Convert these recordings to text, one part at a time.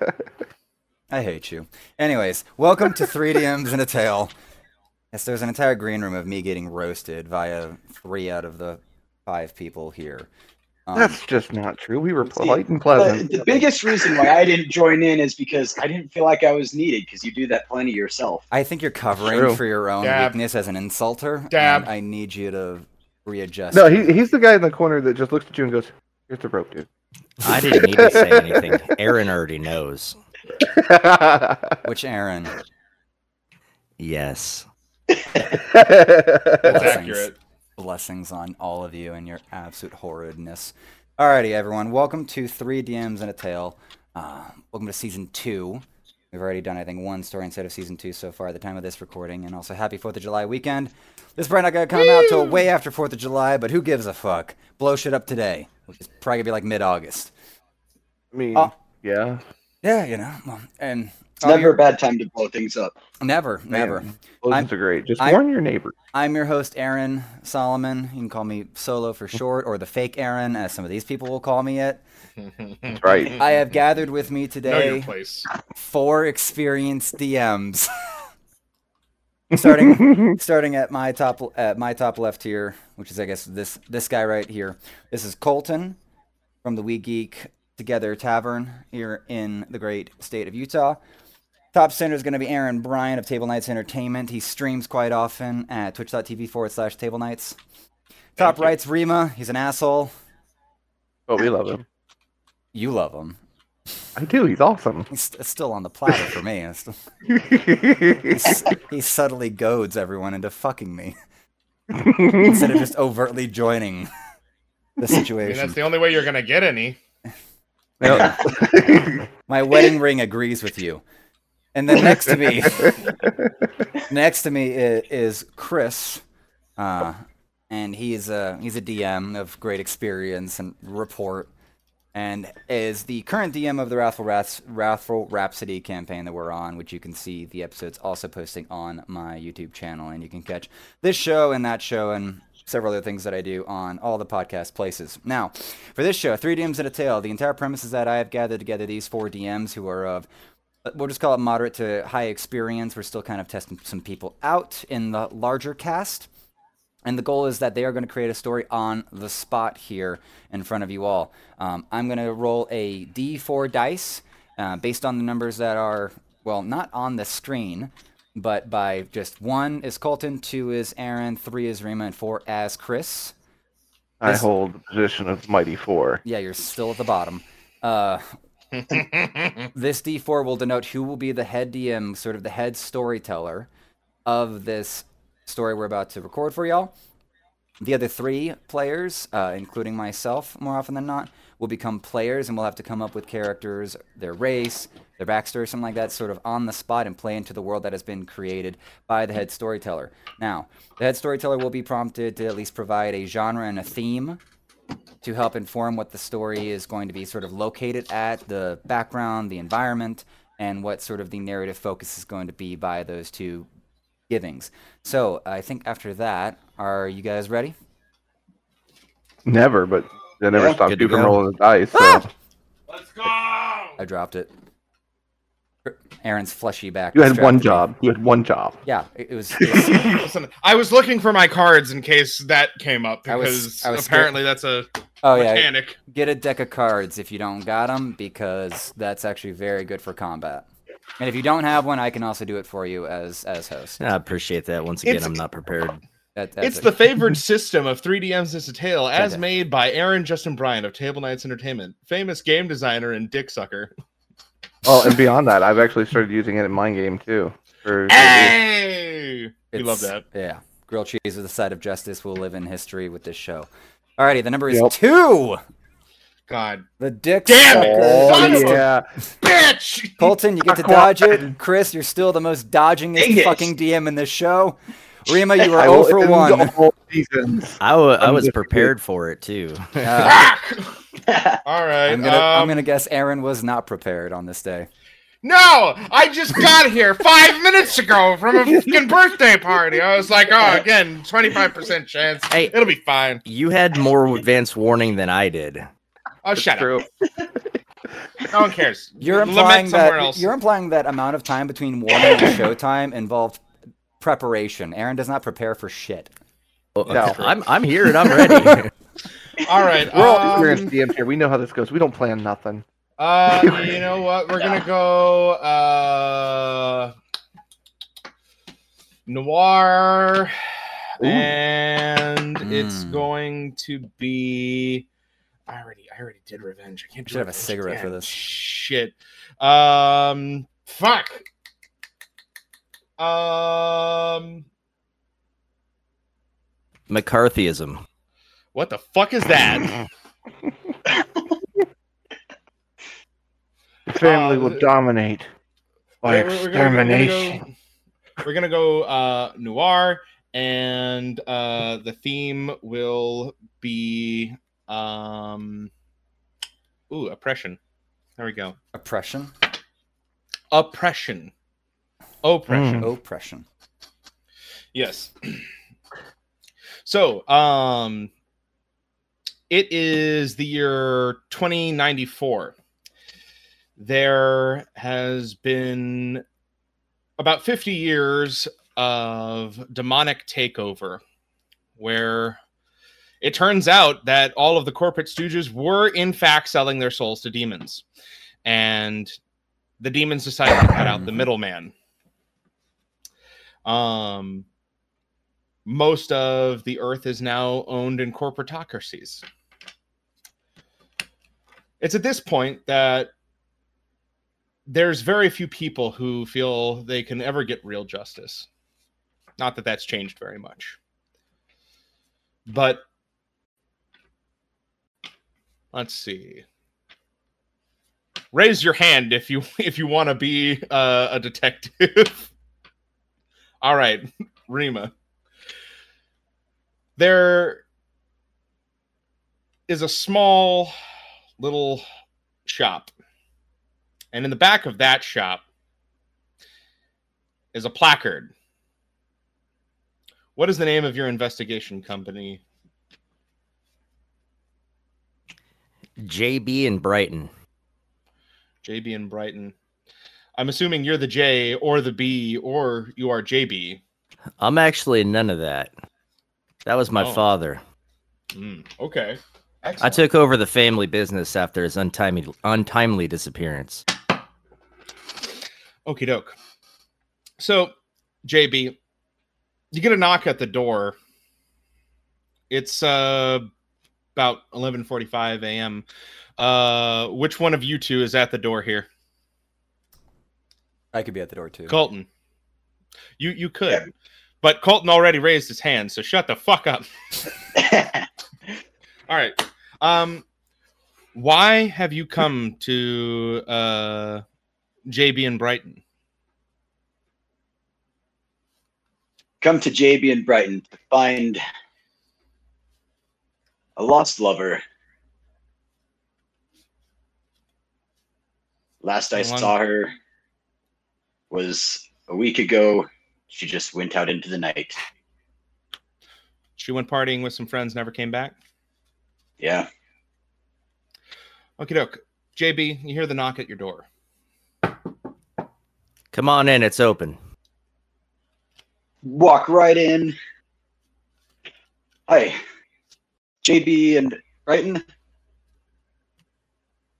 I hate you. Anyways, welcome to 3DMs and a Tale. Yes, there's an entire green room of me getting roasted via three out of the five people here. Um, That's just not true. We were See, polite and But pleasant. the biggest reason why I didn't join in is because I didn't feel like I was needed because you do that plenty yourself. I think you're covering True. for your own Dab. weakness as an insulter. Dab. and I need you to readjust. No, he, he's the guy in the corner that just looks at you and goes, "Here's the rope, dude." I didn't need to say anything. Aaron already knows. Which Aaron? Yes. That's Blessings. accurate. Blessings on all of you and your absolute horridness. Alrighty, everyone. Welcome to Three DMs and a Tale. Uh, welcome to season two. We've already done, I think, one story instead of season two so far at the time of this recording. And also, happy 4th of July weekend. This probably not going to come out till way after 4th of July, but who gives a fuck? Blow shit up today, which is probably going to be like mid August. I mean, Oh. yeah. Yeah, you know. And It's never you're- a bad time to blow things up. Never, never. Man, Explosions are great. Just I'm- warn your neighbors. I'm your host, Aaron Solomon. You can call me Solo for short, or the fake Aaron, as some of these people will call me it. That's right. I have gathered with me today place. four experienced DMs. starting starting at my top at my top left here, which is I guess this this guy right here. This is Colton from the We Geek Together Tavern here in the great state of Utah. Top center is going to be Aaron Bryan of Table Nights Entertainment. He streams quite often at twitch.tv forward slash table nights. Top right's Rima. He's an asshole. But we love him. You love him. I do. He's awesome. He's st- still on the platter for me. Still- He's- he subtly goads everyone into fucking me instead of just overtly joining the I mean, situation. that's the only way you're gonna get any. Yep. My wedding ring agrees with you. And then next to me, next to me is, is Chris, uh, and he's a he's a DM of great experience and report, and is the current DM of the Wrathful Wrathful Rhapsody campaign that we're on, which you can see the episodes also posting on my YouTube channel, and you can catch this show and that show and several other things that I do on all the podcast places. Now, for this show, three DMs and a tale. The entire premise is that I have gathered together these four DMs who are of we'll just call it moderate to high experience. We're still kind of testing some people out in the larger cast. And the goal is that they are going to create a story on the spot here in front of you all. Um, I'm going to roll a d4 dice uh, based on the numbers that are, well, not on the screen, but by just one is Colton, two is Aaron, three is Rima, and four as Chris. I This- hold the position of Mighty Four. Yeah, you're still at the bottom. Uh, this D4 will denote who will be the head DM, sort of the head storyteller of this story we're about to record for y'all. The other three players, uh, including myself, more often than not, will become players and we'll have to come up with characters, their race, their backstory, something like that, sort of on the spot and play into the world that has been created by the head storyteller. Now, the head storyteller will be prompted to at least provide a genre and a theme to help inform what the story is going to be sort of located at, the background, the environment, and what sort of the narrative focus is going to be by those two givings. So I think after that, are you guys ready? Never, but that never Yeah, stops good to you from go. rolling the dice. So. Ah! Let's go. I dropped it. Aaron's fleshy back. You had one distracted me. job. You had one job. Yeah, it, it was. it was- Listen, I was looking for my cards in case that came up I was- because I was scared- apparently that's a oh yeah, mechanic. get a deck of cards if you don't got them because that's actually very good for combat. And if you don't have one, I can also do it for you as as host. I appreciate that. Once again, It's- I'm not prepared. That, that's It's it. the favored system of 3DM's Is a Tale, as Okay. made by Aaron Justin Bryan of Table Knights Entertainment, famous game designer and dick sucker. Oh, and beyond that, I've actually started using it in my game too. For Hey, we love that. Yeah. Grilled cheese with the side of justice will live in history with this show. Alrighty, the number is Yep. two. God, The dick Damn it, sucker. son of a- bitch! Colton, you get to dodge it. Chris, you're still the most dodgingest fucking DM in this show. Rima, you I are 0 for 1. all seasons. I was prepared for it too. Uh, All right. I'm gonna um, gonna guess Aaron was not prepared on this day. No, I just got here five minutes ago from a fucking birthday party. I was like, oh, again, 25% chance. Hey. It'll be fine. You had more advance warning than I did. Oh, shut up. No one cares. You're implying that else. you're implying that amount of time between warning and showtime involved preparation. Aaron does not prepare for shit. No. I'm I'm here and I'm ready. All right. We're all um, experienced DMs here. We know how this goes. We don't plan nothing. Uh, you know what? We're gonna go uh, noir, Ooh. and it's Mm. going to be. I already, I already did revenge. I can't. do should have a Revenge cigarette for this. Shit. Um. Fuck. Um. McCarthyism. What the fuck is that? The family Uh, will dominate by We're- we're we're gonna go- extermination. We're gonna go uh, noir, and uh, the theme will be um, ooh oppression. There we go. Oppression, Oppression. Oppression. Mm. oppression. Yes. So, um, it is the year 2094. There has been about 50 years of demonic takeover where it turns out that all of the corporate stooges were, in fact, selling their souls to demons. And the demons decided to cut out the middleman. Um, most of the earth is now owned in corporatocracies. It's at this point that there's very few people who feel they can ever get real justice. Not that that's changed very much. But let's see. Raise your hand if you if you want to be uh, a detective. All right, Rima there is a small little shop. And in the back of that shop is a placard. What is the name of your investigation company? JB and Brighton. JB and Brighton. I'm assuming you're the J or the B or you are JB. I'm actually none of that. That was my Oh. father. Mm, okay. I took over the family business after his untimely untimely disappearance. Okie doke. So, JB, you get a knock at the door. It's uh, about 11:45 a.m. Uh, which one of you two is at the door here? I could be at the door too. Colton. You you could, but Colton already raised his hand, so shut the fuck up. All right. Um, why have you come to uh, JB in Brighton? Come to JB in Brighton to find a lost lover. Last I How saw her was a week ago. She just went out into the night. She went partying with some friends, never came back. Yeah. Okie doke. JB, you hear the knock at your door. Come on in, it's open. Walk right in. Hi. JB and Brighton.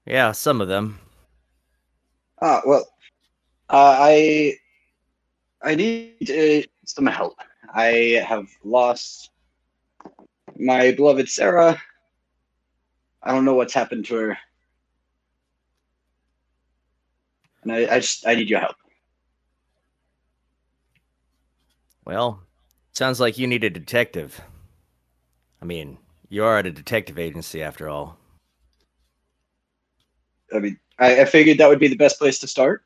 Yeah, some of them. Ah, well, uh, I I need uh, some help. I have lost my beloved Sarah. I don't know what's happened to her, and I, I just I need your help. Well, sounds like you need a detective. I mean, you are at a detective agency after all. I mean, I, I figured that would be the best place to start.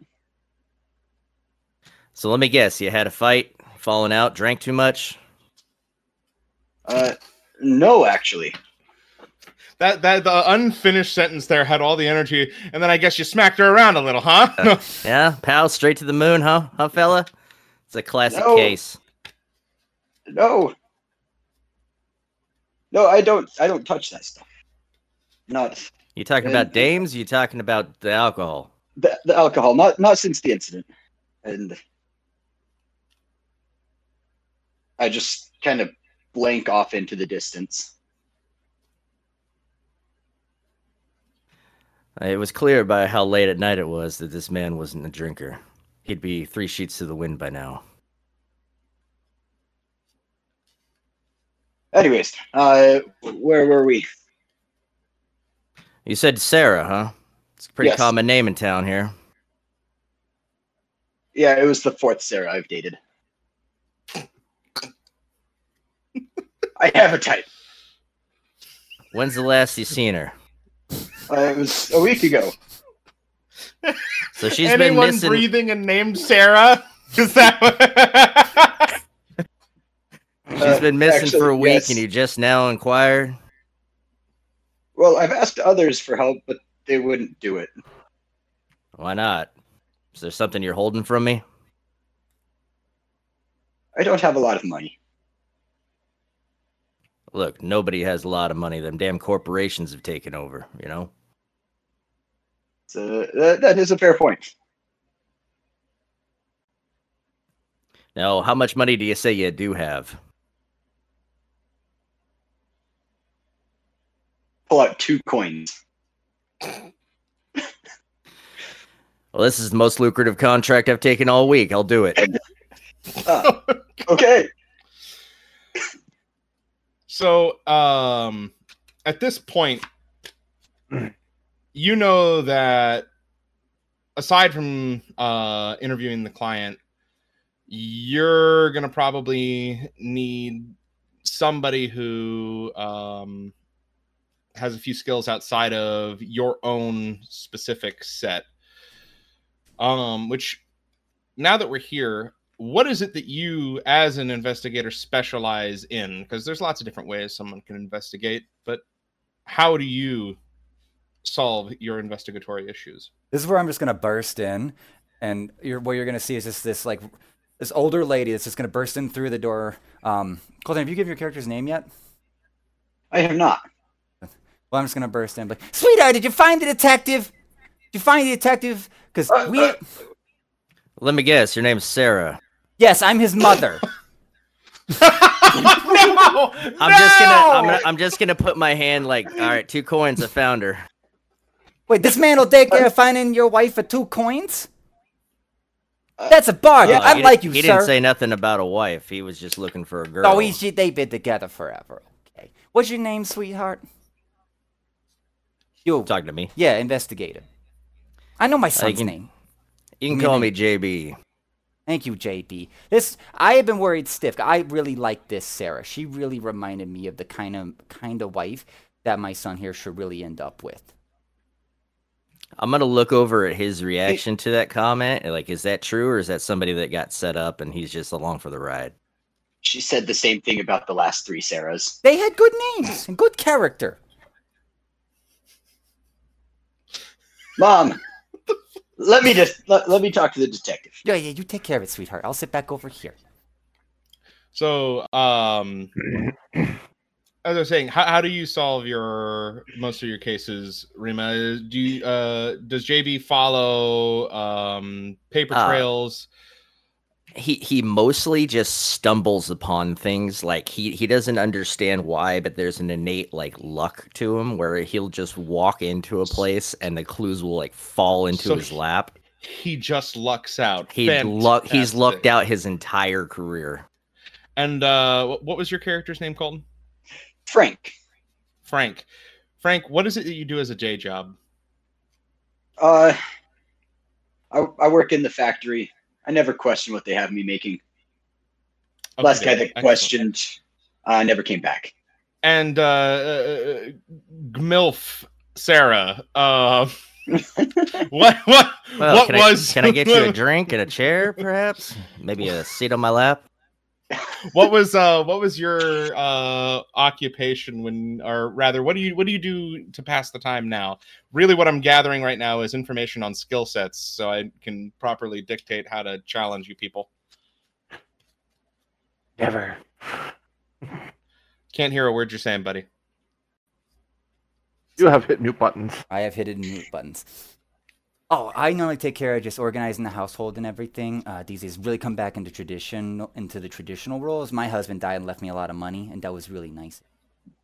So let me guess, you had a fight, fallen out, drank too much? Uh, no, actually. That that the unfinished sentence there had all the energy, and then I guess you smacked her around a little, huh? Yeah, pal, straight to the moon, huh? Huh, fella? It's a classic No. case. No. No, I don't. I don't touch that stuff. Not. You talking And- about dames? You talking about the alcohol? The, the alcohol, not not since the incident, and I just kind of blank off into the distance. Uh, it was clear by how late at night it was that this man wasn't a drinker. He'd be three sheets to the wind by now. Anyways, uh, where were we? You said Sarah, huh? It's a pretty Yes. common name in town here. Yeah, it was the fourth Sarah I've dated. I have a type. When's the last you seen her? Uh, it was a week ago. So she's been Anyone missing. breathing and named Sarah? Is that? She's been missing for a week, yes. and you just now inquired. Well, I've asked others for help, but they wouldn't do it. Why not? Is there something you're holding from me? I don't have a lot of money. Look, nobody has a lot of money. Them damn corporations have taken over. You know. So that, that is a fair point. Now, how much money do you say you do have? Pull out two coins. Well, this is the most lucrative contract I've taken all week. I'll do it. Ah, okay. So, um, at this point, you know that aside from uh, interviewing the client, you're gonna probably need somebody who um, has a few skills outside of your own specific set. Um, which now that we're here, what is it that you as an investigator specialize in because there's lots of different ways someone can investigate but how do you solve your investigatory issues This is where I'm just gonna burst in, and you're, what you're gonna see is just this like this older lady that's just gonna burst in through the door. Um, Colton, have you given your character's name yet? I have not. Well, I'm just gonna burst in, like, sweetheart, did you find the detective? Did you find the detective? Because Uh, we, uh, Let me guess. Your name's Sarah. yes, I'm his mother. no I'm just gonna. I'm, gonna, I'm just gonna put my hand like. All right, two coins. I found her. Wait, this man will take care of finding your wife for two coins? That's a bargain. Uh, I he like you, He sir. didn't say nothing about a wife. He was just looking for a girl. Oh, he's, they've been together forever. Okay. What's your name, sweetheart? You. talking to me. Yeah, investigator. I know my uh, son's can- name. You can Me call me JB. Thank you, JB. This I have been worried stiff. I really like this Sarah. She really reminded me of the kind of kind of wife that my son here should really end up with. I'm gonna look over at his reaction to that comment. Like, is that true, or is that somebody that got set up and he's just along for the ride? She said the same thing about the last three Sarahs. They had good names and good character. Mom, let me just let, let me talk to the detective. Yeah, yeah, you take care of it, sweetheart. I'll sit back over here. so um as i was saying how, how do you solve your most of your cases rima do you uh does jb follow um paper Uh, trails He he mostly just stumbles upon things. Like he he doesn't understand why, but there's an innate like luck to him where he'll just walk into a place and the clues will like fall into So his he- lap. he just lucks out He luck he's Fantastic. lucked out his entire career. and uh what was your character's name colton Frank. frank frank what is it that you do as a day job Uh, I, I work in the factory. I never question what they have me making. Last guy that excellent. questioned uh, never came back. and uh, uh gmilf sarah uh what what Well, what can was I, can I get you a drink and a chair, perhaps? Maybe a seat on my lap? What was uh what was your uh occupation when or rather what do you what do you do to pass the time now really what i'm gathering right now is information on skill sets so i can properly dictate how to challenge you people Never. can't hear a word you're saying buddy You have hit mute buttons. I have hidden mute buttons. Oh, I normally take care of just organizing the household and everything. Uh, these days, really come back into tradition, into the traditional roles. My husband died and left me a lot of money, and that was really nice.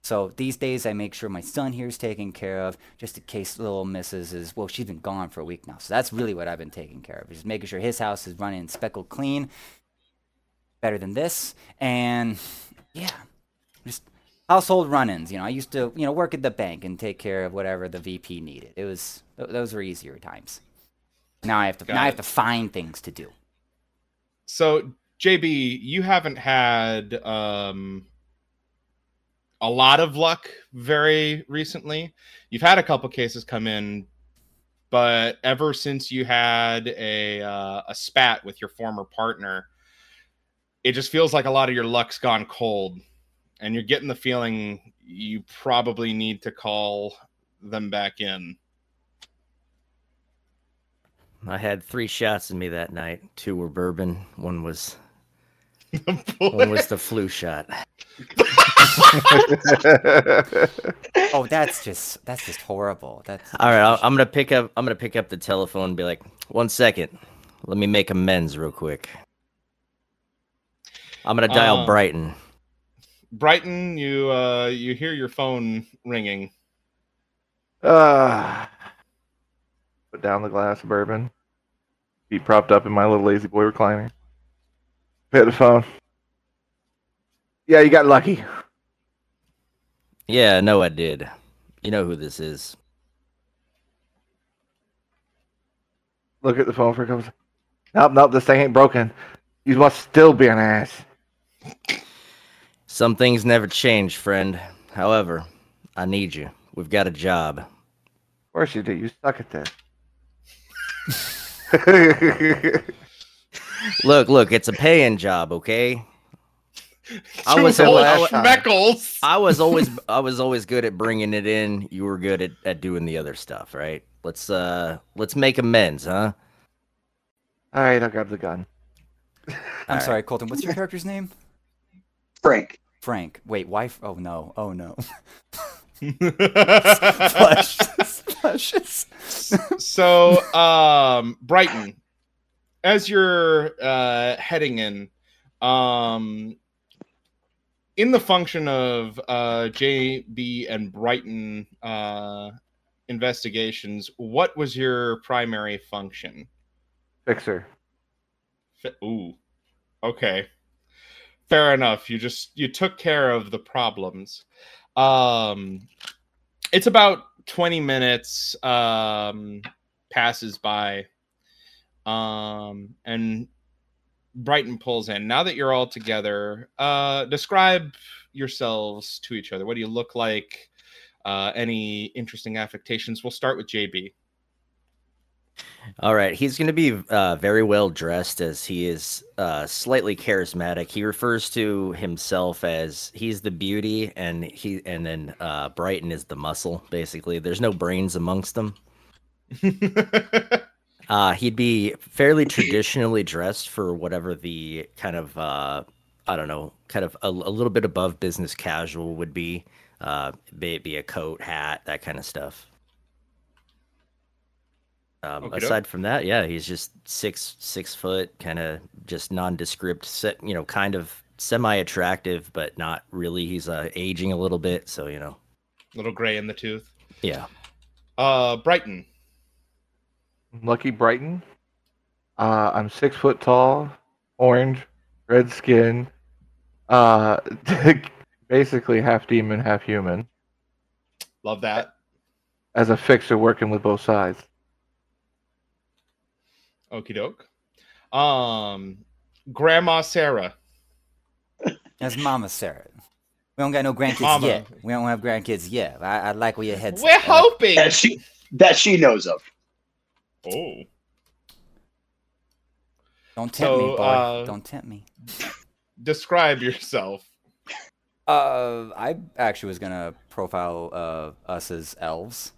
So these days, I make sure my son here is taken care of, just in case little Mrs. is well, she's been gone for a week now. So that's really what I've been taking care of, just making sure his house is running speckled clean, better than this, and yeah, just household run-ins. You know, I used to you know work at the bank and take care of whatever the VP needed. It was th- those were easier times. Now I have to Got now I have to find things to do. So, JB, you haven't had um, a lot of luck very recently. You've had a couple cases come in, but ever since you had a uh, a spat with your former partner, it just feels like a lot of your luck's gone cold, and you're getting the feeling you probably need to call them back in. I had three shots in me that night. Two were bourbon. One was one was the flu shot. Oh, that's just that's just horrible. That's All right, I'll, I'm gonna pick up. I'm gonna pick up the telephone and be like, "One second, let me make amends real quick." I'm gonna dial Um, Brighton. Brighton, you uh, you hear your phone ringing. uh, put down the glass of bourbon. Feet propped up in my little La-Z-Boy recliner. Hit the phone. Yeah, you got lucky. Yeah, no, I did. You know who this is. Look at the phone for a couple. seconds. Nope, nope, this thing ain't broken. You must still be an ass. Some things never change, friend. However, I need you. We've got a job. Of course you do. You suck at that. Look, look, it's a paying job, okay? I Two was the al- I, last. Meckles. I was always I was always good at bringing it in. You were good at, at doing the other stuff, right? Let's uh let's make amends, huh? All right, I'll grab the gun. I'm Alright. sorry, Colton. What's your character's name? Frank. Frank. Wait, wife? Oh no. Oh no. Flush. Flushes. so, um, Brighton, as you're uh, heading in, um, in the function of uh, JB and Brighton uh, investigations, what was your primary function? Fixer. F- Ooh, okay, fair enough. You just you took care of the problems. Um, it's about twenty minutes um, passes by, um, and Brighton pulls in. Now that you're all together, uh, describe yourselves to each other. What do you look like? Uh, any interesting affectations? We'll start with JB. All right, he's going to be uh, very well dressed as he is uh, slightly charismatic. He refers to himself as he's the beauty, and he and then uh, Brighton is the muscle. Basically, there's no brains amongst them. Uh, he'd be fairly traditionally dressed for whatever the kind of uh, I don't know, kind of a, a little bit above business casual would be. Uh, be it be a coat, hat, that kind of stuff. Um, Okey-doke. aside from that, yeah, he's just six six foot, kind of just nondescript, set, you know, kind of semi attractive, but not really. He's uh, aging a little bit, so you know, a Little gray in the tooth. yeah. Uh, Brighton. Lucky Brighton. Uh, I'm six foot tall, orange, red skin. Uh, basically half demon, half human. Love that. As a fixer, working with both sides. Okie doke. Um, Grandma Sarah. That's Mama Sarah. We don't got no grandkids Mama. yet. We don't have grandkids yet. I, I like where your head's We're at. Hoping. That she that she knows of. Oh, Don't tempt me, boy. uh, Don't tempt me. describe yourself. Uh, I actually was gonna profile uh us as elves.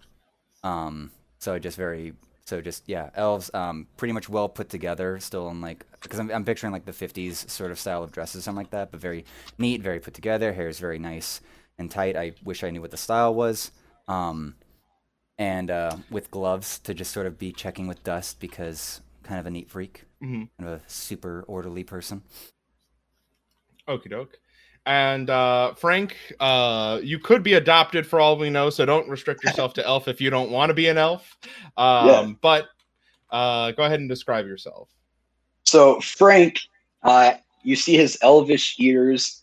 Um, so just very, so just yeah, elves. Um, pretty much well put together. Still in like, because I'm I'm picturing like the '50s sort of style of dresses, something like that, but very neat, very put together. Hair is very nice and tight. I wish I knew what the style was. Um, and uh, with gloves to just sort of be checking with dust because kind of a neat freak, Mhm. kind of a super orderly person. Okie doke. And uh, Frank, uh, you could be adopted for all we know, so don't restrict yourself to elf if you don't want to be an elf. Um, Yeah. But uh, go ahead and describe yourself. So Frank, uh, you see his elvish ears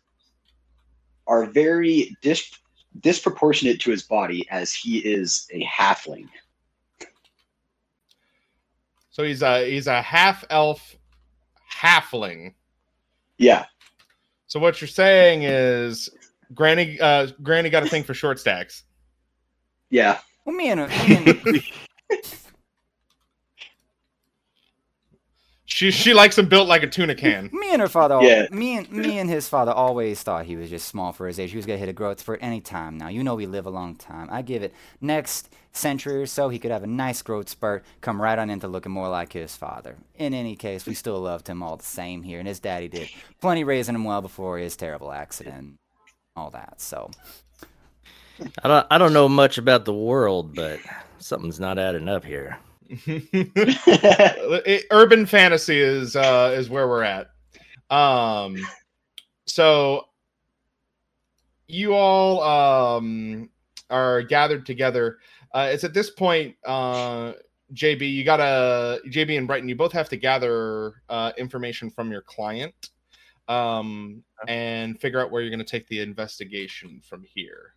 are very dis- disproportionate to his body, as he is a halfling. So he's a he's a half elf halfling. Yeah, So what you're saying is Granny uh, Granny got a thing for short stacks. yeah. Well, me and, me and She she likes him built like a tuna can. Me and her father, al- Yeah. me and me and his father always thought he was just small for his age. He was gonna hit a growth spurt any time now. You know we live a long time. I give it next century or so, he could have a nice growth spurt, come right on into looking more like his father. In any case, we still loved him all the same here, and his daddy did plenty raising him well before his terrible accident, all that. So I don't I don't know much about the world, but something's not adding up here. Urban fantasy is uh is where we're at um so you all um are gathered together uh it's at this point uh jb you gotta jb and brighton you both have to gather uh information from your client um and figure out where you're going to take the investigation from here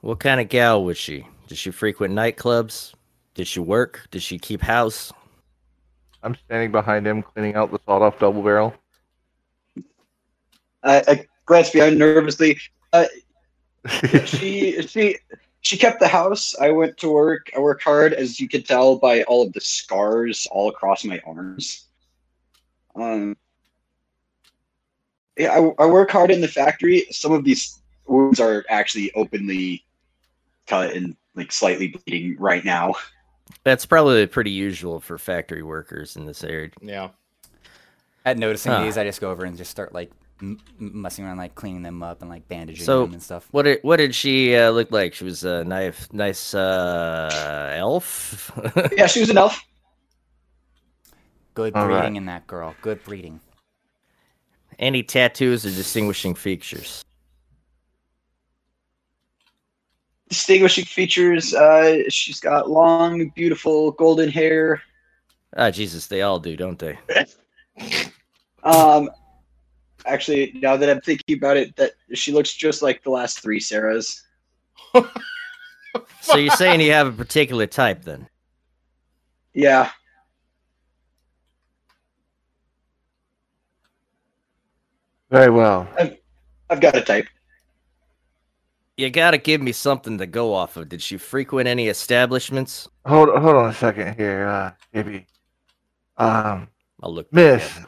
What kind of gal was she? Did she frequent nightclubs? Did she work? Did she keep house? I'm standing behind him, cleaning out the sawed-off double barrel. I, I glanced behind nervously. Uh, she she she kept the house. I went to work. I work hard, as you could tell by all of the scars all across my arms. Um, yeah, I, I work hard in the factory. Some of these wounds are actually openly cut and like slightly bleeding right now. That's probably pretty usual for factory workers in this area. yeah at noticing Huh. these, I just go over and just start like m- m- messing around, like cleaning them up and like bandaging So- them and stuff. What did what did she uh, look like? She was a nice nice uh, elf. Yeah, she was an elf. Good All right. breeding in that girl. Good breeding. Any tattoos or distinguishing features? Distinguishing features. Uh, she's got long, beautiful golden hair. Ah, Jesus, they all do, don't they? Um, actually, now that I'm thinking about it, that she looks just like the last three Sarahs. So you're saying you have a particular type then? Yeah, Very well. I've got a type. You gotta give me something to go off of. Did she frequent any establishments? Hold hold on a second here, uh, maybe. Um, I'll look. Miss.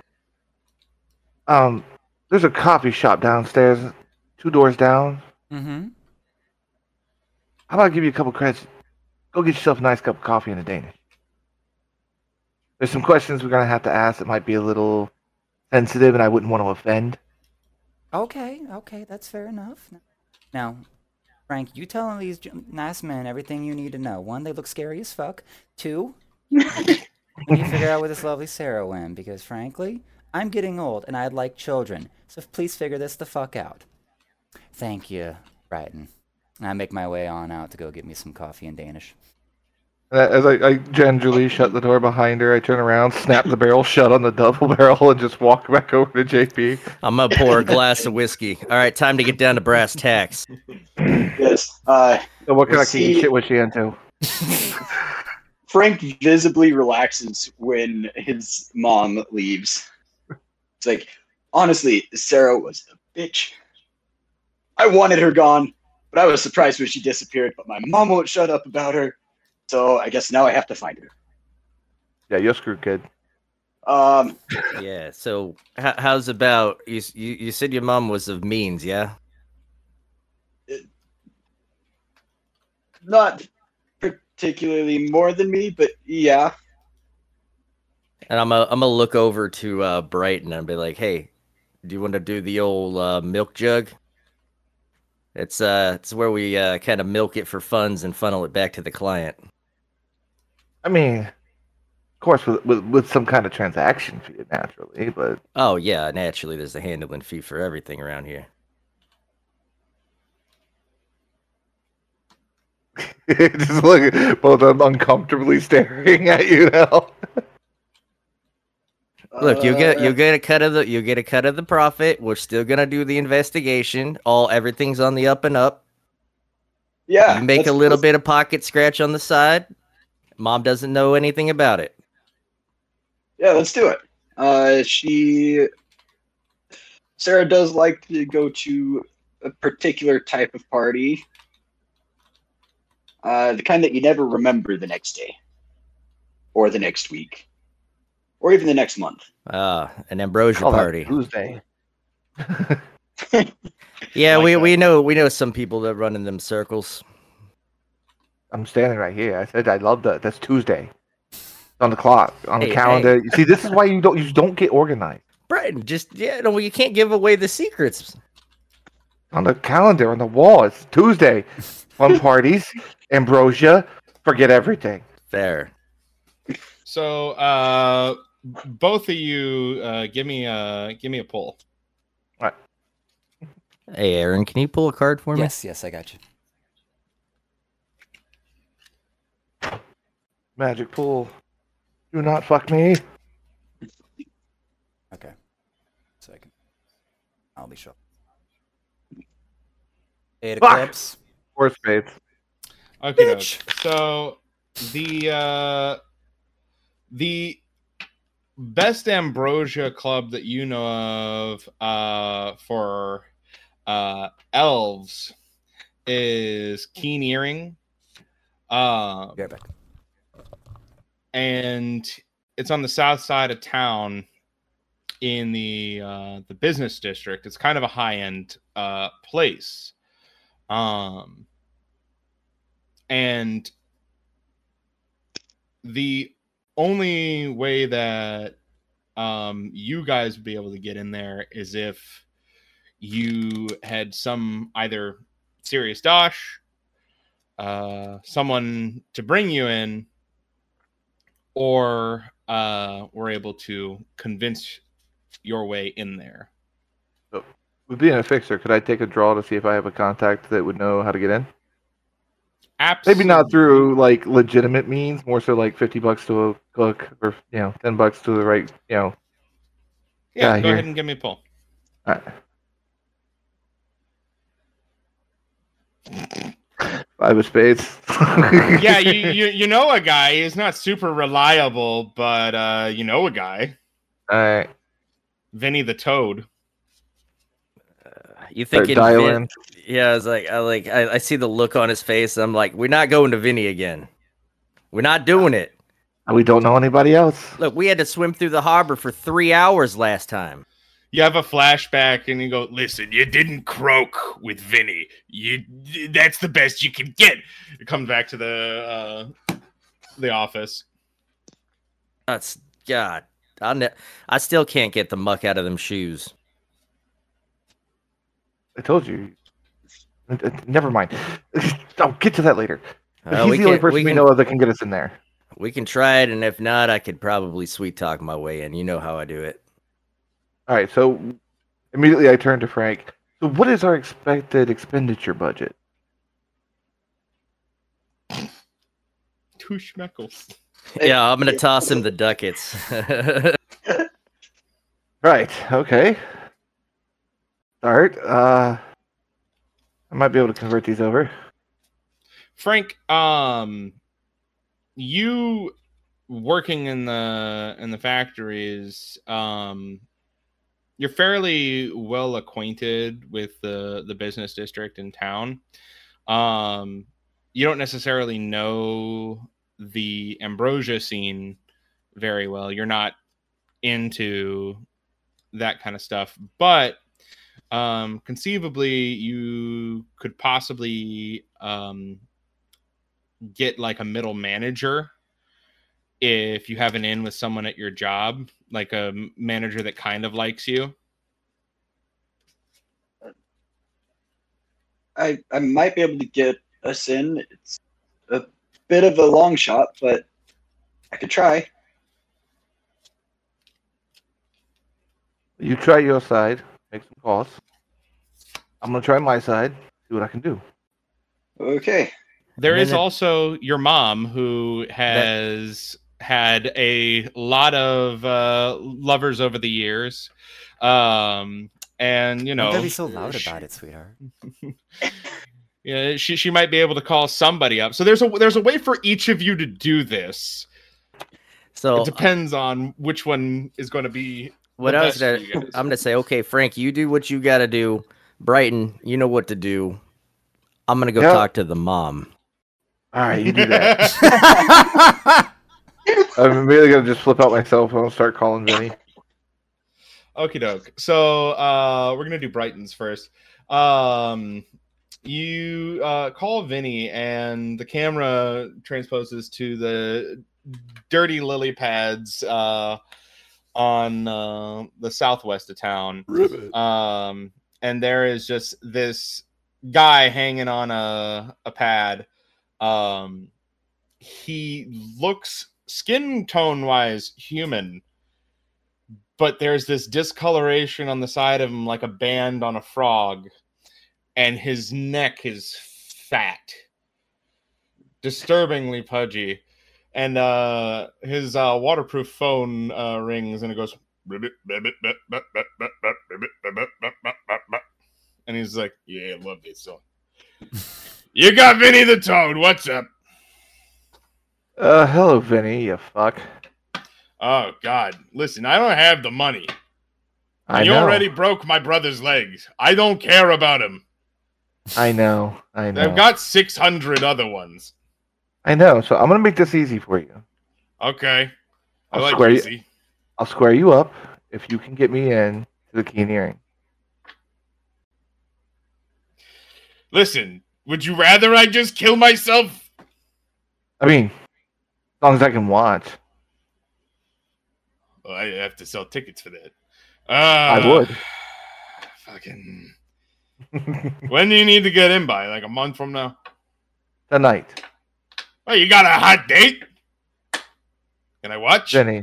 Um, there's a coffee shop downstairs, two doors down. Mm-hmm. How about I give you a couple credits? Go get yourself a nice cup of coffee and a Danish. There's some questions we're gonna have to ask that might be a little sensitive, and I wouldn't want to offend. Okay, okay, that's fair enough. Now, Frank, you telling these nice men everything you need to know. One, they look scary as fuck. Two, you figure out where this lovely Sarah went, because frankly, I'm getting old and I'd like children. So please figure this the fuck out. Thank you, Brighton. And I make my way on out to go get me some coffee in Danish. As I, I gingerly shut the door behind her, I turn around, snap the barrel shut on the double barrel, and just walk back over to JB. I'm gonna pour a glass of whiskey. All right, time to get down to brass tacks. Yes. Uh, So what kind of See- shit was she into? Frank visibly relaxes when his mom leaves. It's like, honestly, Sarah was a bitch. I wanted her gone, but I was surprised when she disappeared. But my mom won't shut up about her, so I guess now I have to find her. Yeah, you're screwed, kid. Um, Yeah. So h- how's about you, you? You said your mom was of means, yeah. not particularly more than me, but yeah. And I'm gonna I'm gonna look over to uh, Brighton and be like, "Hey, do you want to do the old uh, milk jug?" It's uh, it's where we uh, kind of milk it for funds and funnel it back to the client. I mean, of course, with, with with some kind of transaction fee, naturally, but Oh yeah, naturally, there's a handling fee for everything around here. just look, both of them uncomfortably staring at you now. Look, you get Uh, you get a cut of the you get a cut of the profit. We're still gonna do the investigation. All everything's on the up and up. Yeah. You make a little bit of pocket scratch on the side. Mom doesn't know anything about it. Yeah, let's do it. Uh, she, Sarah does like to go to a particular type of party. Uh, the kind that you never remember the next day, or the next week, or even the next month. Ah, an ambrosia Call that party. Tuesday. Yeah, Like we that. we know we know some people that run in them circles. I'm standing right here. I said I love that. That's Tuesday. It's on the clock, on Hey, the calendar. You see, this is why you don't you don't get organized. Brighton, just yeah, no, you can't give away the secrets. On the calendar, on the wall, it's Tuesday. Fun parties, ambrosia. Forget everything. Fair. So, uh, both of you, uh, give me a give me a pull. Hey, Aaron, can you pull a card for me? Yes, yes, I got you. Magic pool. Do not fuck me. Okay. Second. I'll be sure. Eight Fuck! eclipse. Four spades. Okay. Bitch. so the uh, the best ambrosia club that you know of uh, for uh, elves is Keen Earring. Uh, right back. and it's on the south side of town in the uh, the business district. It's kind of a high end uh, place, um, and the only way that um, you guys would be able to get in there is if you had some either serious dosh, uh, someone to bring you in, or uh, were able to convince your way in there. Being a fixer, could I take a draw to see if I have a contact that would know how to get in? Absolutely. Maybe not through like legitimate means, more so like fifty bucks to a cook, or you know, ten bucks to the right, you know. Yeah, go here. ahead and give me a pull. uh, Five of spades. Yeah, you, you you know a guy. He's not super reliable, but uh, you know a guy, All right. Vinny the Toad. You Start think dialing. Yeah, I was like, I like, I, I see the look on his face. I'm like, we're not going to Vinny again. We're not doing it. We don't know anybody else. Look, we had to swim through the harbor for three hours last time. You have a flashback, and you go, "Listen, you didn't croak with Vinny. You that's the best you can get." It comes back to the uh, the office. That's God. I ne- I still can't get the muck out of them shoes. I told you. Uh, uh, Never mind. I'll get to that later. Uh, he's we the only can- person we we know of that can get us in there. We can try it, and if not, I could probably sweet talk my way in. You know how I do it. All right. So immediately I turn to Frank. So what is our expected expenditure budget? Two schmeckles. Yeah, I'm gonna toss him the ducats. Right. Okay. Start. Uh, I might be able to convert these over. Frank, um, you working in the in the factories, um, you're fairly well acquainted with the the business district in town. Um, you don't necessarily know the ambrosia scene very well. You're not into that kind of stuff, but um, conceivably you could possibly um, get like a middle manager if you have an in with someone at your job, like a manager that kind of likes you. I I might be able to get us in. It's a bit of a long shot, but I could try. You try your side, make some calls. I'm gonna try my side, see what I can do. Okay. There And is then it- also your mom who has had a lot of uh, lovers over the years. Um, and you know, Don't be so loud sh- about it, sweetheart. Yeah, she she might be able to call somebody up. So there's a there's a way for each of you to do this. So It depends on which one is going to be. What the I was best gonna, for you guys. I'm gonna say, okay, Frank, you do what you gotta do. Brighton, you know what to do. I'm gonna go Yep. talk to the mom. All right, you do that. I'm immediately gonna just flip out my cell phone, and start calling Vinny. Okie doke. So uh, we're gonna do Brighton's first. Um, you uh, call Vinny, and the camera transposes to the dirty lily pads uh, on uh, the southwest of town. Um, and there is just this guy hanging on a a pad. Um, he looks skin tone wise human but there's this discoloration on the side of him like a band on a frog and his neck is fat disturbingly pudgy and uh his uh waterproof phone uh rings and it goes and he's like yeah i love this song you got vinny the toad what's up Uh, hello, Vinny. You fuck. oh god listen i don't have the money I you know. already broke my brother's legs. I don't care about him. I know. I know. I've got 600 other ones. I know. So I'm gonna make this easy for you. Okay. I I'll like square you. easy. I'll square you up if you can get me in to the keen hearing. Listen, would you rather I just kill myself? I mean, as long as I can watch, Well, I have to sell tickets for that. Uh, I would. Fucking. when do you need to get in by? Like a month from now? tonight, Oh, you got a hot date? Can I watch? Jenny,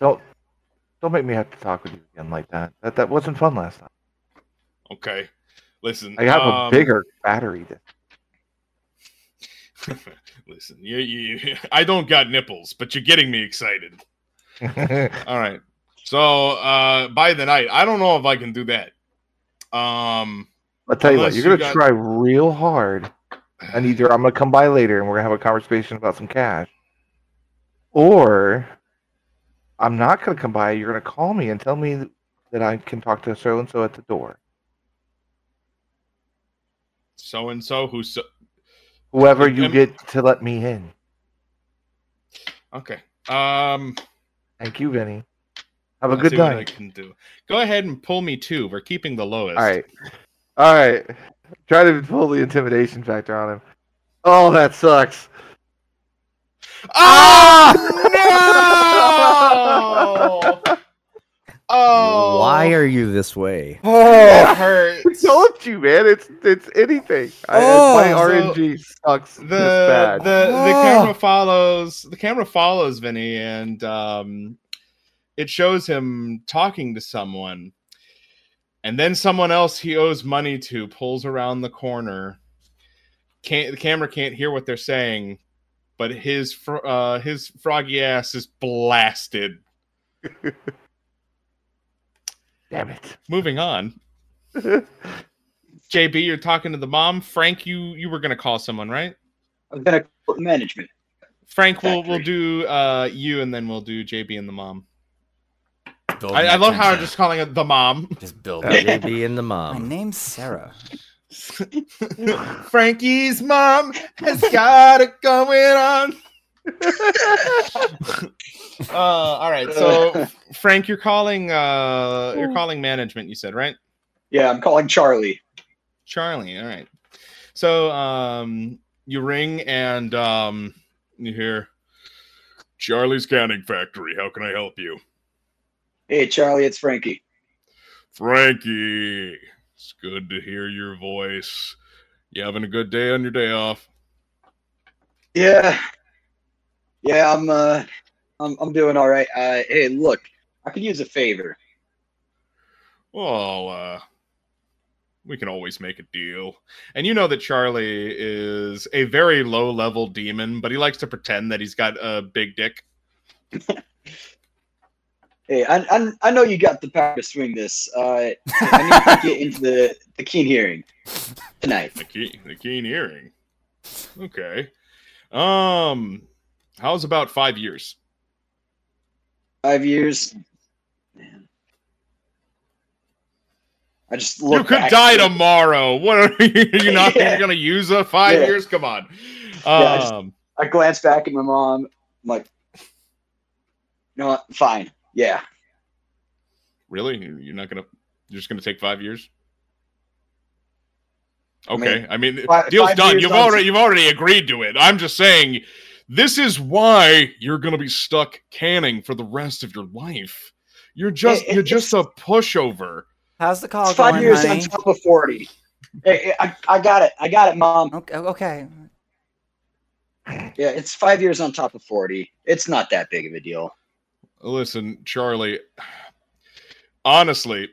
Don't don't make me have to talk with you again like that. That that wasn't fun last time. Okay. Listen. I have um, a bigger battery. Listen, you, you, I don't got nipples, but you're getting me excited. All right. So uh by the night, I don't know if I can do that. Um I'll tell you what, you're you gonna got- try real hard, and either I'm gonna come by later and we're gonna have a conversation about some cash, or I'm not gonna come by. You're gonna call me and tell me that I can talk to so and so at the door. so and so who's so Whoever you Am- get to let me in. okay. Um Thank you, Vinny. Have a good what I can do. Go ahead and pull me two. We're keeping the lowest. All right, all right. Try to pull the intimidation factor on him. Oh, that sucks. Oh no! oh, Why are you this way? that I hurts? told you, man. It's it's anything. I, Oh, my so RNG sucks the this bad. the the Oh. camera follows the camera follows Vinny and um it shows him talking to someone and then someone else he owes money to pulls around the corner can't the camera can't hear what they're saying but his fr- uh his froggy ass is blasted Damn it. moving on JB you're talking to the mom Frank you you were going to call someone right I was gonna call management. Frank, we'll we'll do uh you and then we'll do JB and the mom. Building I, I love how I'm just calling it the mom. just build. Yeah. it. JB and the mom. My name's Sarah. Frankie's mom has got it going on. uh, all right, so Frank, you're calling uh you're calling management. You said right, Yeah, I'm calling Charlie. Charlie. All right. So um you ring and um you hear Charlie's Canning Factory. How can I help you? Hey, Charlie, it's Frankie. Frankie. It's good to hear your voice. You having a good day on your day off? Yeah, yeah, I'm uh, I'm I'm doing all right. Uh, hey, look, I could use a favor. Well, uh, we can always make a deal. And you know that Charlie is a very low level demon, but he likes to pretend that he's got a big dick. Hey, I, I, I know you got the power to swing this. Uh, I need to get into the, the keen hearing tonight. The keen, the keen hearing. Okay. Um, how's about five years? Five years. Man. I just You could back- die tomorrow. What are you? You're not Yeah. gonna use a five Yeah. years? Come on. I just- Um, I glance back at my mom. I'm like, you know what? Fine. Yeah. really? You're not gonna? You're just gonna take five years? I mean, Okay. I mean, fi- deal's five done. You've already you've already agreed to it. I'm just saying, this is why you're gonna be stuck canning for the rest of your life. You're just It- it- you're just a pushover. How's the call It's five going, years honey? on top of 40. Hey, hey, I, I got it. I got it, mom. Okay, okay. Yeah, it's five years on top of 40. It's not that big of a deal. Listen, Charlie. Honestly,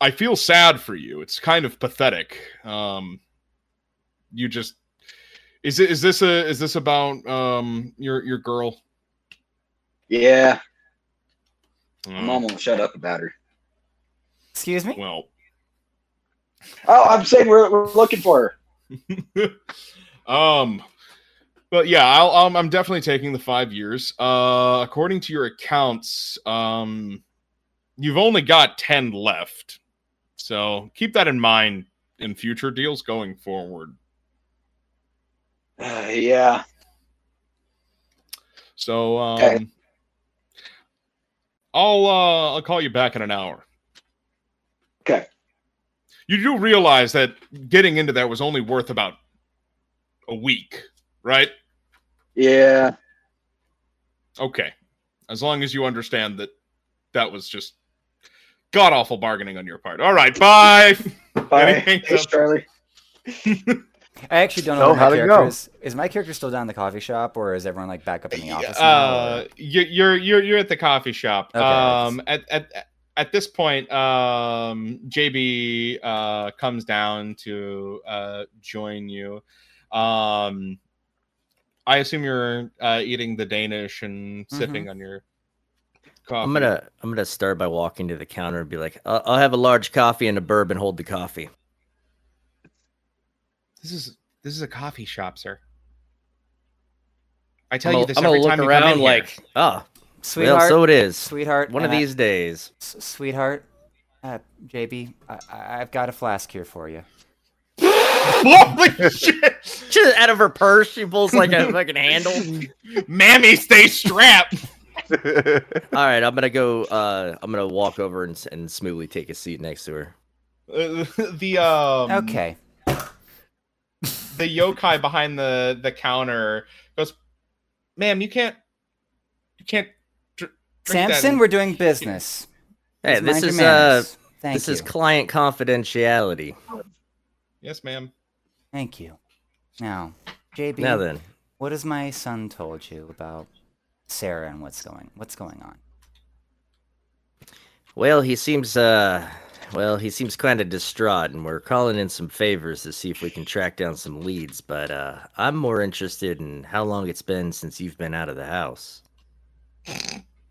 I feel sad for you. It's kind of pathetic. Um, you just is it is this a is this about um your your girl? Yeah. Uh, My mom won't shut up about her. Excuse me? well, Oh, I'm saying we're, we're looking for her. um, but yeah, I'll, um, I'm definitely taking the five years. Uh, according to your accounts, um, you've only got ten left, so keep that in mind in future deals going forward. Uh, yeah. So um, Okay. I'll uh, I'll call you back in an hour. Okay. You do realize that getting into that was only worth about a week, right? Yeah. Okay. As long as you understand that that was just god awful bargaining on your part. All right, bye. Bye. Thanks, else? Charlie. I actually don't know So, where my how'd character go? is. Is my character still down in the coffee shop, or is everyone like back up in the office? now, Uh, or- you, you're you're you're at the coffee shop. Okay, um, at at at this point, um, JB uh comes down to uh join you. Um, I assume you're uh eating the Danish and sipping on your coffee. I'm gonna I'm gonna start by walking to the counter and be like, I'll, I'll have a large coffee and a bourbon. Hold the coffee. This is this is a coffee shop, sir. I tell I'm you gonna, this I'm every gonna time look you come in around here. like, oh, sweetheart, well, so it is. sweetheart. One of and I- these days. s- sweetheart, uh, JB, I, I, I've got a flask here for you. Holy shit! Just out of her purse, she pulls like a fucking handle. Mammy, stay strapped. All right, I'm gonna go. Uh, I'm gonna walk over and, and smoothly take a seat next to her. Uh, the um Okay. the yokai behind the the counter goes, "Ma'am, you can't, you can't." dr- drink Samson, in-" we're doing business. Hey, this is uh. Thank this you. is client confidentiality. Yes, ma'am. Thank you. Now, JB, Now then, what has my son told you about Sarah and what's going what's going on? well, he seems uh, well, he seems kind of distraught, and we're calling in some favors to see if we can track down some leads. But uh, I'm more interested in how long it's been since you've been out of the house.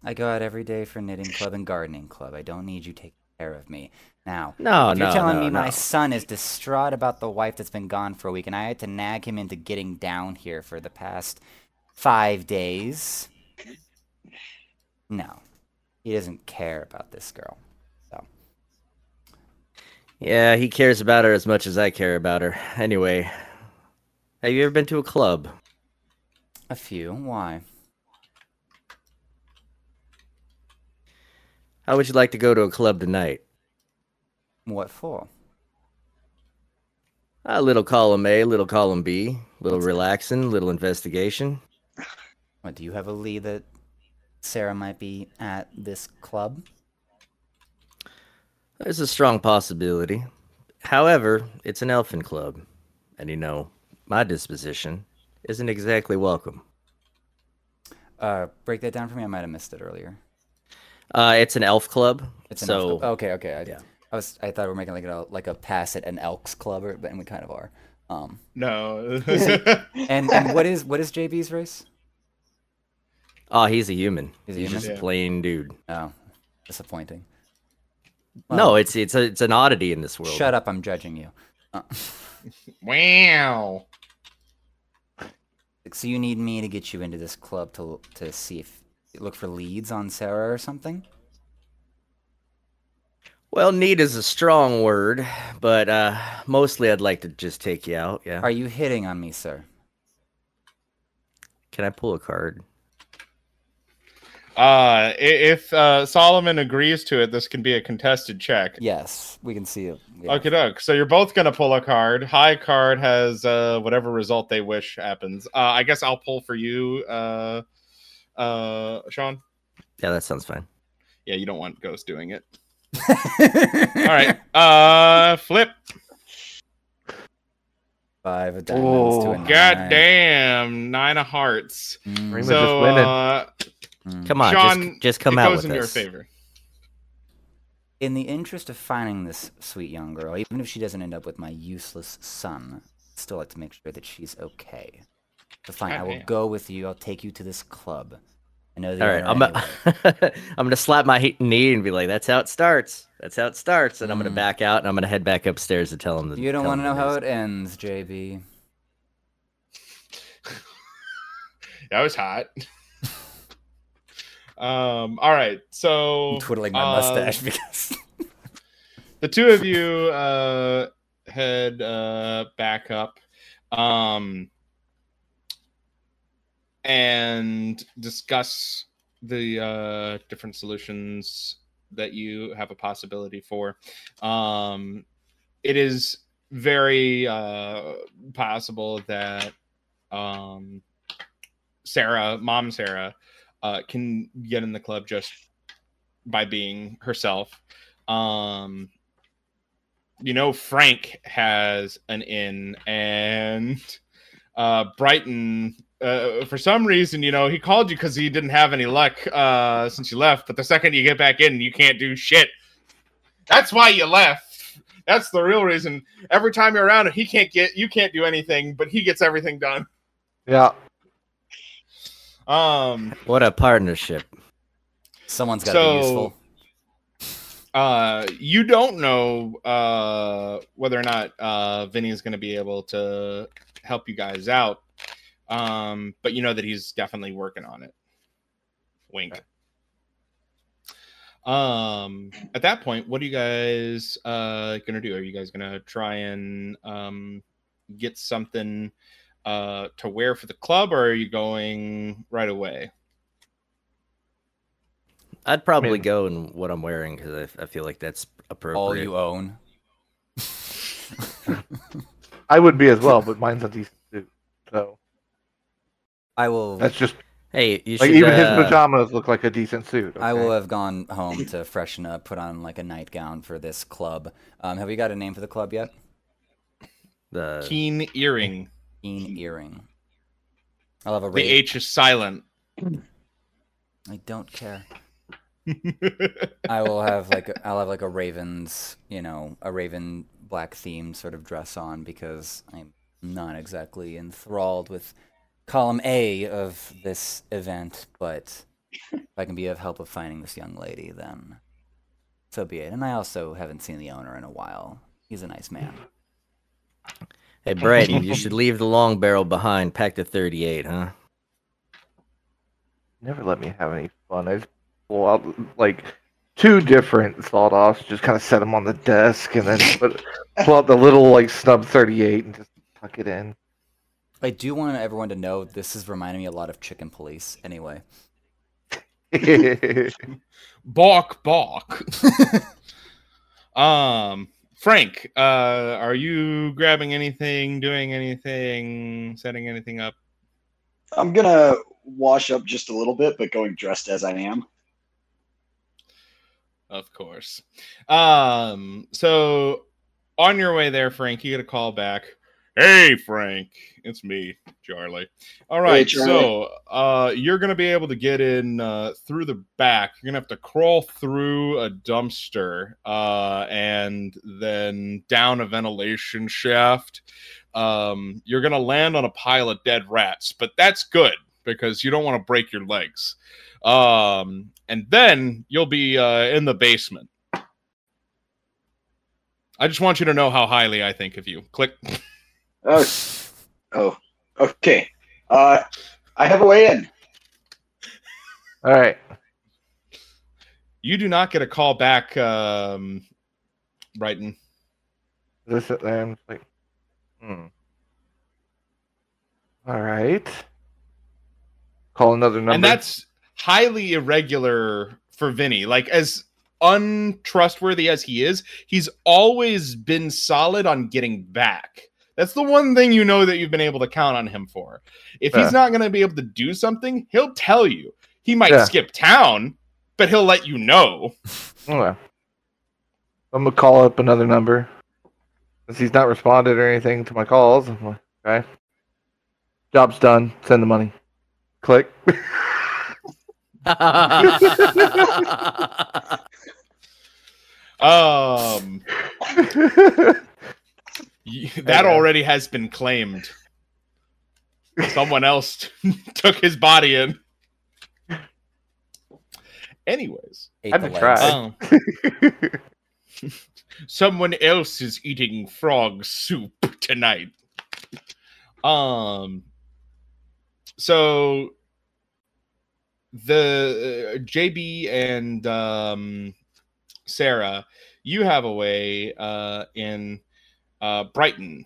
I go out every day for knitting club and gardening club. I don't need you taking care of me. Now, No, if you're no, telling no, me my son is distraught about the wife that's been gone for a week, and I had to nag him into getting down here for the past five days. No, he doesn't care about this girl. So, Yeah, he cares about her as much as I care about her. Anyway, have you ever been to a club? a few. Why? How would you like to go to a club tonight? What for? A little column A, little column B, little relaxing, little investigation. What do you have a lead that Sarah might be at this club? There's a strong possibility. However, it's an elfin club, and you know, my disposition isn't exactly welcome. Uh, break that down for me. I might have missed it earlier. Uh, it's an elf club. It's an so elf club. okay, okay. I, yeah. I was I thought we were making like a like a pass at an elks club, or, but and we kind of are. Um, No. and and what is what is JB's race? oh, he's a human. He's a He's, human? just a Yeah. plain dude. Oh, disappointing. no, it's it's a it's an oddity in this world. shut up. I'm judging you. Uh, wow. so you need me to get you into this club to to see if look for leads on Sarah or something. Well, need is a strong word, but uh, mostly I'd like to just take you out. Yeah. Are you hitting on me, sir? Can I pull a card? Uh, if uh, Solomon agrees to it, this can be a contested check. Yes, we can see it. Yeah. Okay, doke. So you're both gonna pull a card. High card has uh, whatever result they wish happens. Uh, I guess I'll pull for you, uh, uh, Sean. Yeah, that sounds fine. Yeah, you don't want Ghost doing it. All right. Uh, flip. Five of diamonds to a Oh, nine. God damn, nine of hearts. Mm, Rima So just uh, mm. Come on, Sean, just just come it out goes with in your favor. In the interest of finding this sweet young girl, even if she doesn't end up with my useless son, I'd still like to make sure that she's okay. So fine, I will Goddamn. go with you. I'll take you to this club. I know the All right, I'm a, I'm gonna slap my knee and be like, "That's how it starts. That's how it starts." And I'm gonna Mm. back out and I'm gonna head back upstairs to tell him. The, You don't want to know how it ends, JB. That was hot. um. All right. So I'm twiddling my uh, mustache because the two of you uh head uh back up um and discuss the uh different solutions that you have a possibility for. Um it is very uh possible that um sarah mom sarah uh can get in the club just by being herself. Um you know frank has an inn and uh brighton uh, for some reason you know he called you because he didn't have any luck uh since you left but the second you get back in you can't do shit that's why you left that's the real reason every time you're around he can't get you can't do anything but he gets everything done Yeah. um What a partnership! someone's got to be useful. uh you don't know uh whether or not uh vinny is going to be able to help you guys out um but you know that he's definitely working on it wink um at that point what are you guys uh gonna do are you guys gonna try and um get something uh to wear for the club or are you going right away I'd probably mean- go in what I'm wearing because I, I feel like that's appropriate. All you own. I would be as well, but mine's a decent suit. So I will. that's just Hey, you like should. even his uh, pajamas look like a decent suit. I will have gone home to freshen up, put on like a nightgown for this club. Um, have we got a name for the club yet? the keen earring Keen earring. I'll have a the h is silent I don't care. I will have like I'll have like a Ravens, you know, a Raven black theme sort of dress on because I'm not exactly enthralled with column A of this event, but if I can be of help of finding this young lady, then so be it. And I also haven't seen the owner in a while. He's a nice man. Hey, Brighton, you should leave the long barrel behind. Pack the 38, huh? Never let me have any fun. I just pull out like two different sawed offs, just kind of set them on the desk, and then put, pull out the little like snub 38 and just tuck it in. I do want everyone to know this is reminding me a lot of Chicken Police. Anyway, balk balk um frank uh are you grabbing anything doing anything setting anything up I'm gonna wash up just a little bit, but going dressed as I am. Of course. Um, so on your way there, Frank, you get a call back. Hey, Frank, it's me, Charlie. All right, Charlie. so uh, you're gonna be able to get in uh, through the back. You're gonna have to crawl through a dumpster uh, and then down a ventilation shaft. Um, you're gonna land on a pile of dead rats, but that's good because you don't want to break your legs. Um, and then you'll be uh, in the basement. I just want you to know how highly I think of you. Click. Oh, oh, okay. Uh, I have a way in. All right. You do not get a call back, um, Brighton. Just sit there and like, hmm. All right. Call another number. And that's highly irregular for Vinny. Like, as untrustworthy as he is, he's always been solid on getting back. That's the one thing you know that you've been able to count on him for. If Yeah. he's not going to be able to do something, he'll tell you. He might Yeah. skip town, but he'll let you know. Okay. I'm gonna call up another number. Since he's not responded or anything to my calls, I'm like, okay. Job's done. Send the money. Click. Um, y- that already has been claimed. Someone else took his body in. Anyways, I'd the be tried. um, someone else is eating frog soup tonight. Um, so the uh, JB and um, Sarah, you have a way uh, in uh, Brighton.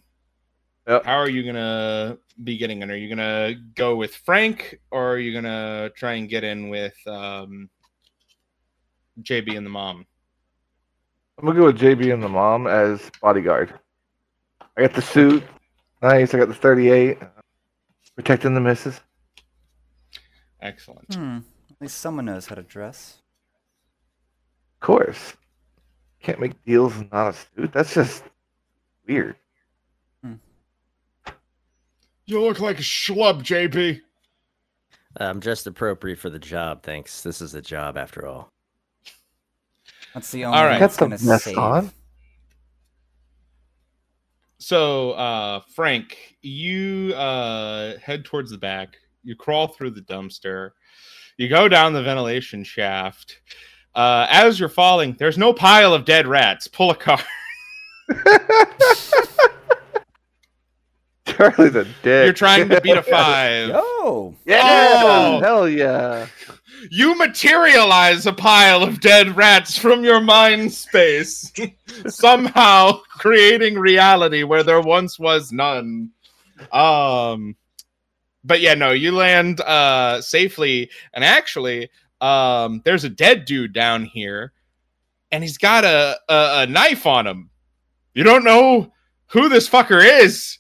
Yep. How are you gonna be getting in? Are you gonna go with Frank, or are you gonna try and get in with um, JB and the mom? I'm gonna go with JB and the mom as bodyguard. I got the suit. Nice. I got the 38. Protecting the missus. Excellent. Hmm. At least someone knows how to dress. Of course. Can't make deals and not a suit. That's just weird. You look like a schlub, JB. I'm just appropriate for the job, thanks. This is a job after all. That's the only All one right. that's the gonna vest on. So, uh, Frank, you uh, head towards the back. You crawl through the dumpster. You go down the ventilation shaft. Uh, as you're falling, there's no pile of dead rats. Pull a car. Charlie's a dick. You're trying to beat a five. Yo! Yeah, Oh! hell yeah. You materialize a pile of dead rats from your mind space, somehow creating reality where there once was none. Um, but yeah, no, you land uh safely, and actually, um, there's a dead dude down here, and he's got a, a, a knife on him. You don't know who this fucker is,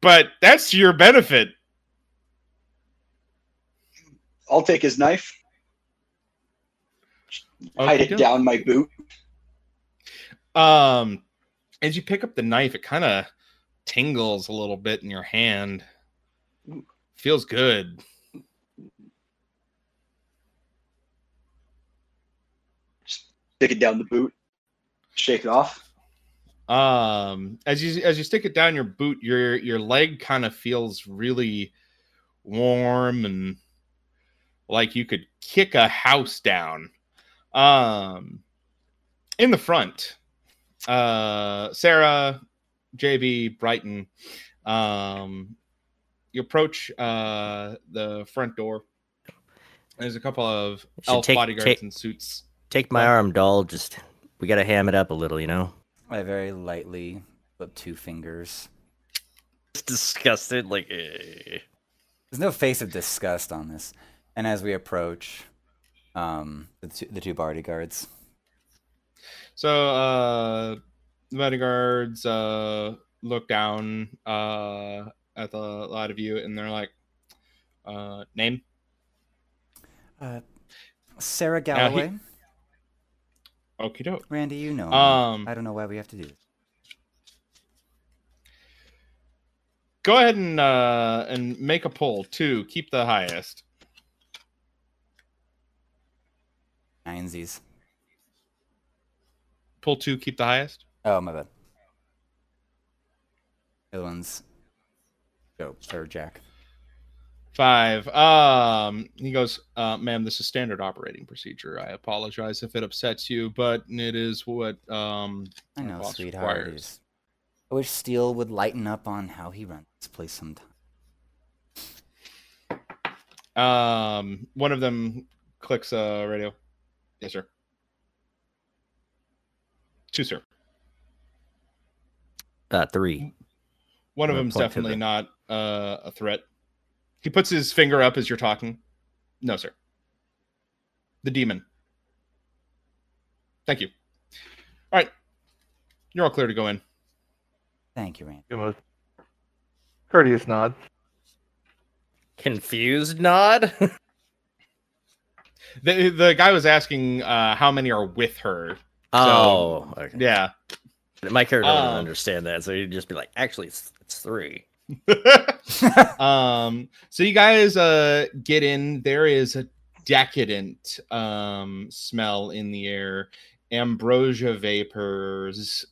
but that's your benefit. I'll take his knife, hide it down my boot. Um, as you pick up the knife, it kind of tingles a little bit in your hand. Feels good. Just Stick it down the boot. Shake it off. Um, as you as you stick it down your boot, your your leg kind of feels really warm and like you could kick a house down. Um, in the front, uh, Sarah, JB, Brighton, um, you approach uh the front door. There's a couple of elf take- bodyguards take- in suits. Take my arm, doll. Just we gotta ham it up a little, you know. I very lightly flip two fingers. It's disgusted, like. eh. There's no face of disgust on this. And as we approach, um, the two, the two bodyguards. So uh the bodyguards uh look down uh at the lot of you and they're like uh name Uh, Sarah Now he- Galloway. Okie doke. Randy, you know. Um, I don't know why we have to do this. go ahead and uh and make a poll. Two, keep the highest. Ninesies. Pull two, keep the highest. Oh, my bad. The other one's Joe or Jack. Five. Um, he goes, uh, "Ma'am, this is standard operating procedure. I apologize if it upsets you, but it is what um I know, sweetheart. requires." I wish Steele would lighten up on how he runs this place sometime. Um, one of them clicks uh radio. Yes, sir. Two, sir. Uh, three. One of them's definitely not uh, a threat. He puts his finger up as you're talking. No, sir. The demon. Thank you. All right. You're all clear to go in. Thank you, Randy. Give him courteous nod. Confused nod. The the guy was asking uh, how many are with her. oh, okay. Yeah. My character doesn't Um, understand that, so he'd just be like, "Actually, it's, it's three. um so you guys uh get in. There is a decadent um smell in the air. Ambrosia vapors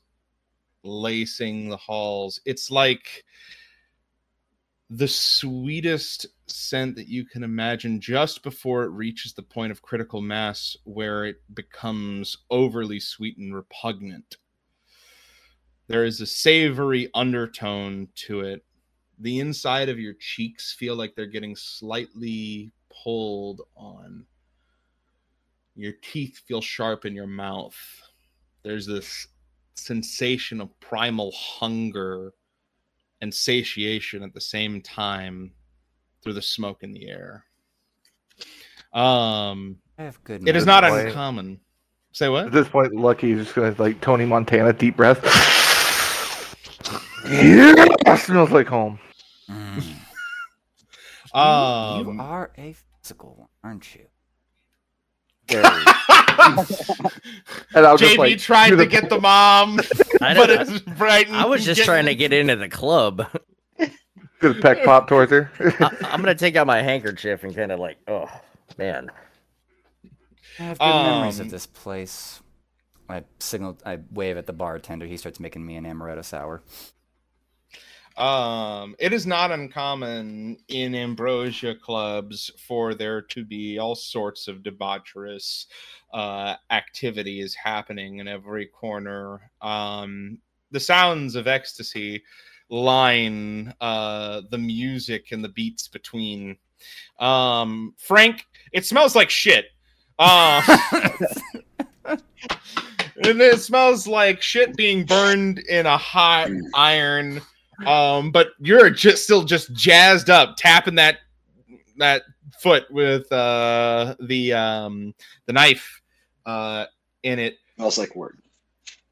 lacing the halls. It's like the sweetest scent that you can imagine just before it reaches the point of critical mass where it becomes overly sweet and repugnant. There is a savory undertone to it the inside of your cheeks feel like they're getting slightly pulled on. Your teeth feel sharp in your mouth. There's this sensation of primal hunger and satiation at the same time through the smoke in the air. Um, I have good. it is not boy. uncommon. Say what? At this point, Lucky is just gonna like Tony Montana, deep breath. yeah, smells like home. Mm. you Um, are a physical one, aren't you? Very. And I'll JB like tried to the- get the mom, but it's Brighton. I was just trying to get into the club. do the peck pop towards her. I, I'm gonna take out my handkerchief and kind of like, oh man, I have good memories Um, of this place. I signal. I wave at the bartender. He starts making me an amaretto sour. Um, it is not uncommon in ambrosia clubs for there to be all sorts of debaucherous uh, activities happening in every corner. Um, the sounds of ecstasy line uh, the music and the beats between. Um, Frank, it smells like shit. Uh, and it smells like shit being burned in a hot iron um but you're just still just jazzed up tapping that that foot with uh the um the knife uh in it Smells like work.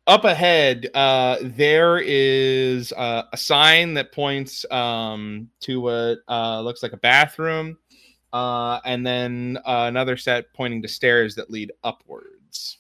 up ahead uh there is uh, a sign that points um to what uh looks like a bathroom uh and then uh, another set pointing to stairs that lead upwards